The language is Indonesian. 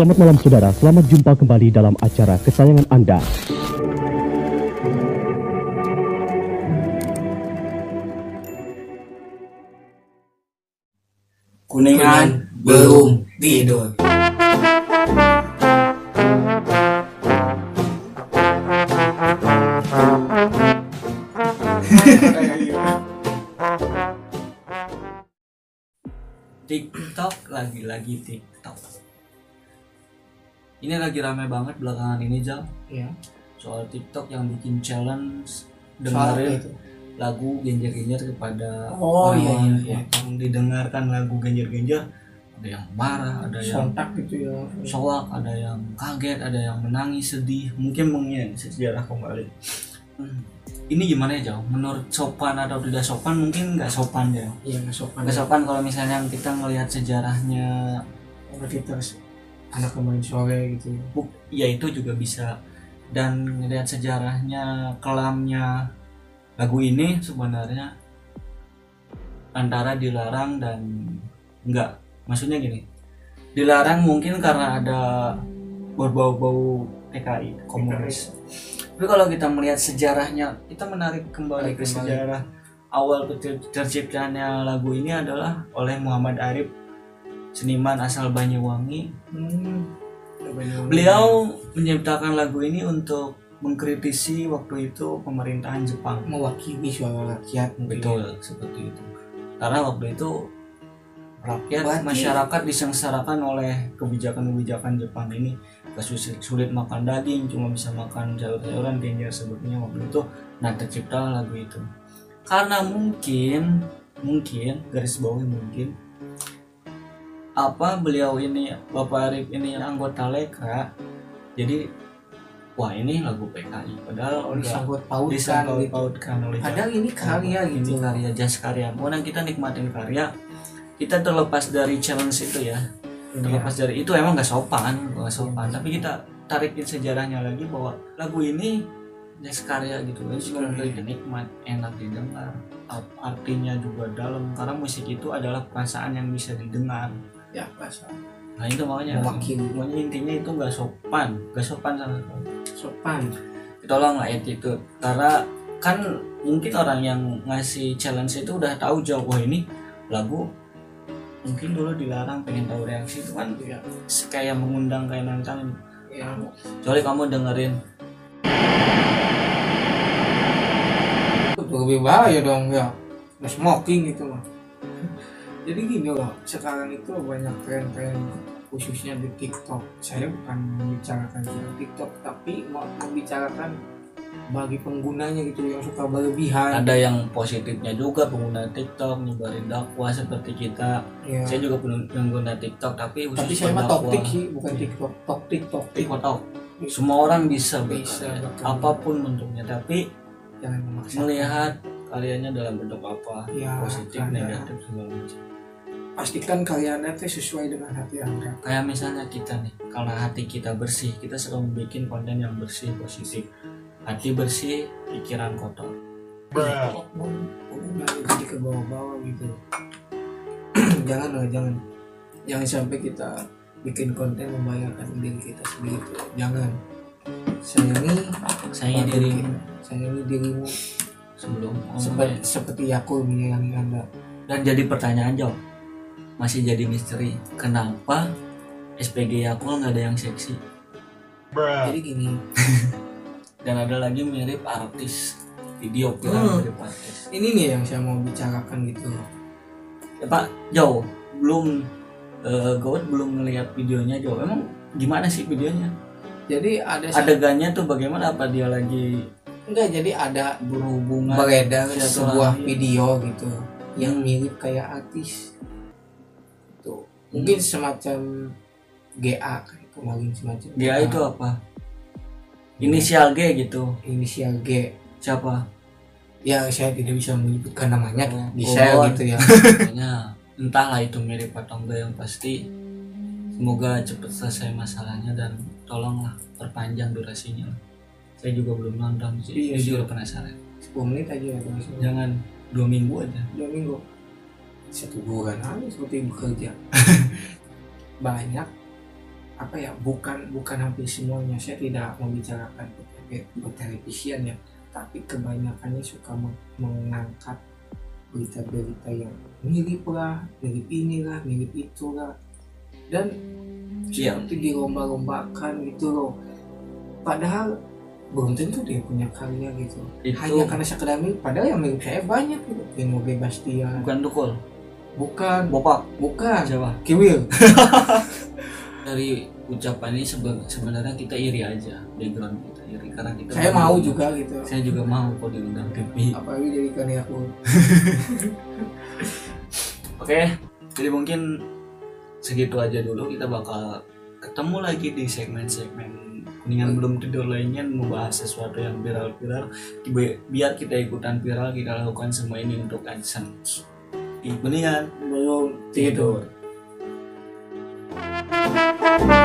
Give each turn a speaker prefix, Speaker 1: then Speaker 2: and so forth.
Speaker 1: Selamat malam saudara, selamat jumpa kembali dalam acara kesayangan Anda.
Speaker 2: Kuningan belum tidur. TikTok lagi-lagi TikTok. Ini lagi ramai banget belakangan ini Jal
Speaker 3: Iya.
Speaker 2: soal TikTok yang bikin challenge dengerin
Speaker 3: itu.
Speaker 2: lagu genjer-genjer kepada
Speaker 3: Oh, iya,
Speaker 2: orang
Speaker 3: iya, iya.
Speaker 2: yang didengarkan lagu genjer-genjer ada yang marah, ada yang
Speaker 3: Sontak gitu ya.
Speaker 2: soak, ada yang kaget, ada yang menangis, sedih, mungkin mengingat sejarah kembali. Hmm. Ini gimana ya jauh? Menurut sopan atau tidak sopan mungkin nggak sopan ya.
Speaker 3: Iya nggak sopan.
Speaker 2: Nggak sopan kalau misalnya kita melihat sejarahnya,
Speaker 3: kita anak kemarin sore gitu.
Speaker 2: ya itu juga bisa. Dan melihat sejarahnya, kelamnya lagu ini sebenarnya antara dilarang dan enggak. Maksudnya gini, dilarang mungkin karena ada berbau-bau PKI komunis. Tapi kalau kita melihat sejarahnya, kita menarik kembali ke sejarah awal tercip- terciptanya lagu ini adalah oleh Muhammad Arif, seniman asal Banyuwangi.
Speaker 3: Hmm.
Speaker 2: Beliau menciptakan lagu ini untuk mengkritisi waktu itu pemerintahan Jepang.
Speaker 3: mewakili suara rakyat. mungkin.
Speaker 2: Betul, seperti itu. Karena waktu itu rakyat
Speaker 3: Berarti-
Speaker 2: masyarakat disengsarakan oleh kebijakan-kebijakan Jepang ini kasus sulit makan daging cuma bisa makan sayur-sayuran genjer sebetulnya waktu itu nah tercipta lagu itu karena mungkin mungkin garis bawahi mungkin apa beliau ini Bapak Arif ini anggota Leka. Jadi wah ini lagu PKI padahal
Speaker 3: disangkut pautkan
Speaker 2: disangkut
Speaker 3: gitu.
Speaker 2: pautkan oleh
Speaker 3: Padahal ini karya
Speaker 2: ini
Speaker 3: gitu.
Speaker 2: karya jas karya. Mau kita nikmatin karya. Kita terlepas dari challenge itu ya.
Speaker 3: Iya.
Speaker 2: terlepas dari itu emang nggak sopan nggak sopan. tapi kita tarikin sejarahnya lagi bahwa lagu ini jas karya gitu. Kan cuma untuk nikmat enak didengar. Art- artinya juga dalam karena musik itu adalah perasaan yang bisa didengar
Speaker 3: Ya pas.
Speaker 2: nah itu makanya
Speaker 3: Mewakili.
Speaker 2: makanya intinya itu nggak sopan nggak sopan sama sekali
Speaker 3: Sopan.
Speaker 2: tolong lah attitude karena kan mungkin orang yang ngasih challenge itu udah tahu jauh wah ini lagu mungkin dulu dilarang pengen tahu reaksi itu kan
Speaker 3: Iya.
Speaker 2: kayak mengundang kayak nantang
Speaker 3: Ya.
Speaker 2: kecuali kamu dengerin
Speaker 3: Itu lebih bahaya dong ya. Smoking gitu mah. Jadi gini loh, sekarang itu banyak tren-tren khususnya di TikTok. Saya bukan membicarakan tentang TikTok, tapi mau membicarakan bagi penggunanya gitu yang suka berlebihan.
Speaker 2: ada yang positifnya juga pengguna TikTok nyebarin dakwah seperti kita
Speaker 3: Ya.
Speaker 2: saya juga pengguna TikTok tapi khusus
Speaker 3: Tapi saya mah toktik sih, bukan TikTok. Toktik, toktik.
Speaker 2: TikTok semua orang bisa
Speaker 3: Bisa, apa
Speaker 2: pun bentuknya tapi
Speaker 3: Jangan memaksa.
Speaker 2: melihat karyanya dalam bentuk apa
Speaker 3: Ya,
Speaker 2: positif
Speaker 3: karena-
Speaker 2: negatif segala macam
Speaker 3: Pastikan kalian itu sesuai dengan hati anda.
Speaker 2: kayak misalnya kita nih karena hati kita bersih kita selalu bikin konten yang bersih positif hati bersih pikiran kotor
Speaker 3: jadi ke bawah-bawah gitu. jangan lah, jangan. Jangan sampai kita bikin konten membahayakan diri kita sendiri. Jangan. Sayangi
Speaker 2: sayangi diri
Speaker 3: sayangi dirimu
Speaker 2: sebelum
Speaker 3: seperti, seperti aku menyayangi anda.
Speaker 2: dan jadi pertanyaan jawab masih jadi misteri kenapa SPG Yakul nggak ada yang seksi?
Speaker 3: Jadi gini,
Speaker 2: dan ada lagi mirip artis. Video klip
Speaker 3: Hmm.
Speaker 2: mirip artis.
Speaker 3: Ini nih yang saya mau bicarakan gitu.
Speaker 2: ya, Pak jauh belum eh Gawat belum ngelihat videonya jauh emang gimana sih videonya?
Speaker 3: Jadi ada
Speaker 2: adegannya tuh bagaimana? Apa dia lagi
Speaker 3: enggak jadi ada
Speaker 2: berhubungan
Speaker 3: beredar sebuah video gitu yang mirip kayak artis. Tuh mungkin semacam GA kayak kemarin semacam
Speaker 2: dia itu apa? Inisial G gitu.
Speaker 3: Inisial G.
Speaker 2: Siapa?
Speaker 3: Ya saya tidak bisa menyebutkan namanya
Speaker 2: Oh,
Speaker 3: di
Speaker 2: Gowon.
Speaker 3: gitu ya.
Speaker 2: Entahlah itu mirip atau enggak yang pasti. Semoga cepat selesai masalahnya dan tolonglah perpanjang durasinya saya juga belum nonton. Sih
Speaker 3: Iya
Speaker 2: juga penasaran.
Speaker 3: 10 menit aja ya
Speaker 2: jangan dua minggu aja.
Speaker 3: Dua minggu. Satu bulan. Aja seperti bekerja banyak apa ya bukan bukan hampir semuanya. Saya tidak membicarakan televisian ya. Tapi kebanyakannya suka meng- mengangkat berita-berita yang mirip lah mirip inilah mirip itulah. Dan
Speaker 2: Iya.
Speaker 3: seperti dilomba-lombakan gitu loh. Padahal belum tentu dia punya karya gitu.
Speaker 2: Itu
Speaker 3: hanya karena sekedar mirip padahal yang mirip saya banyak gitu. Timo Bastian
Speaker 2: bukan tukul
Speaker 3: bukan.
Speaker 2: Bopak.
Speaker 3: Bukan.
Speaker 2: Siapa?
Speaker 3: Kiwil
Speaker 2: dari ucapan ini sebe- sebenarnya kita iri aja background kita iri karena kita
Speaker 3: saya mau juga gitu.
Speaker 2: Saya juga mau kok diundang TV
Speaker 3: apalagi jadi karya aku.
Speaker 2: Oke jadi mungkin segitu aja dulu. Kita bakal ketemu lagi di segmen-segmen. Kuningan belum tidur lainnya membahas sesuatu yang viral-viral Bi- biar kita ikutan viral kita lakukan semua ini untuk AdSense. Di kuningan
Speaker 3: belum tidur
Speaker 2: tidur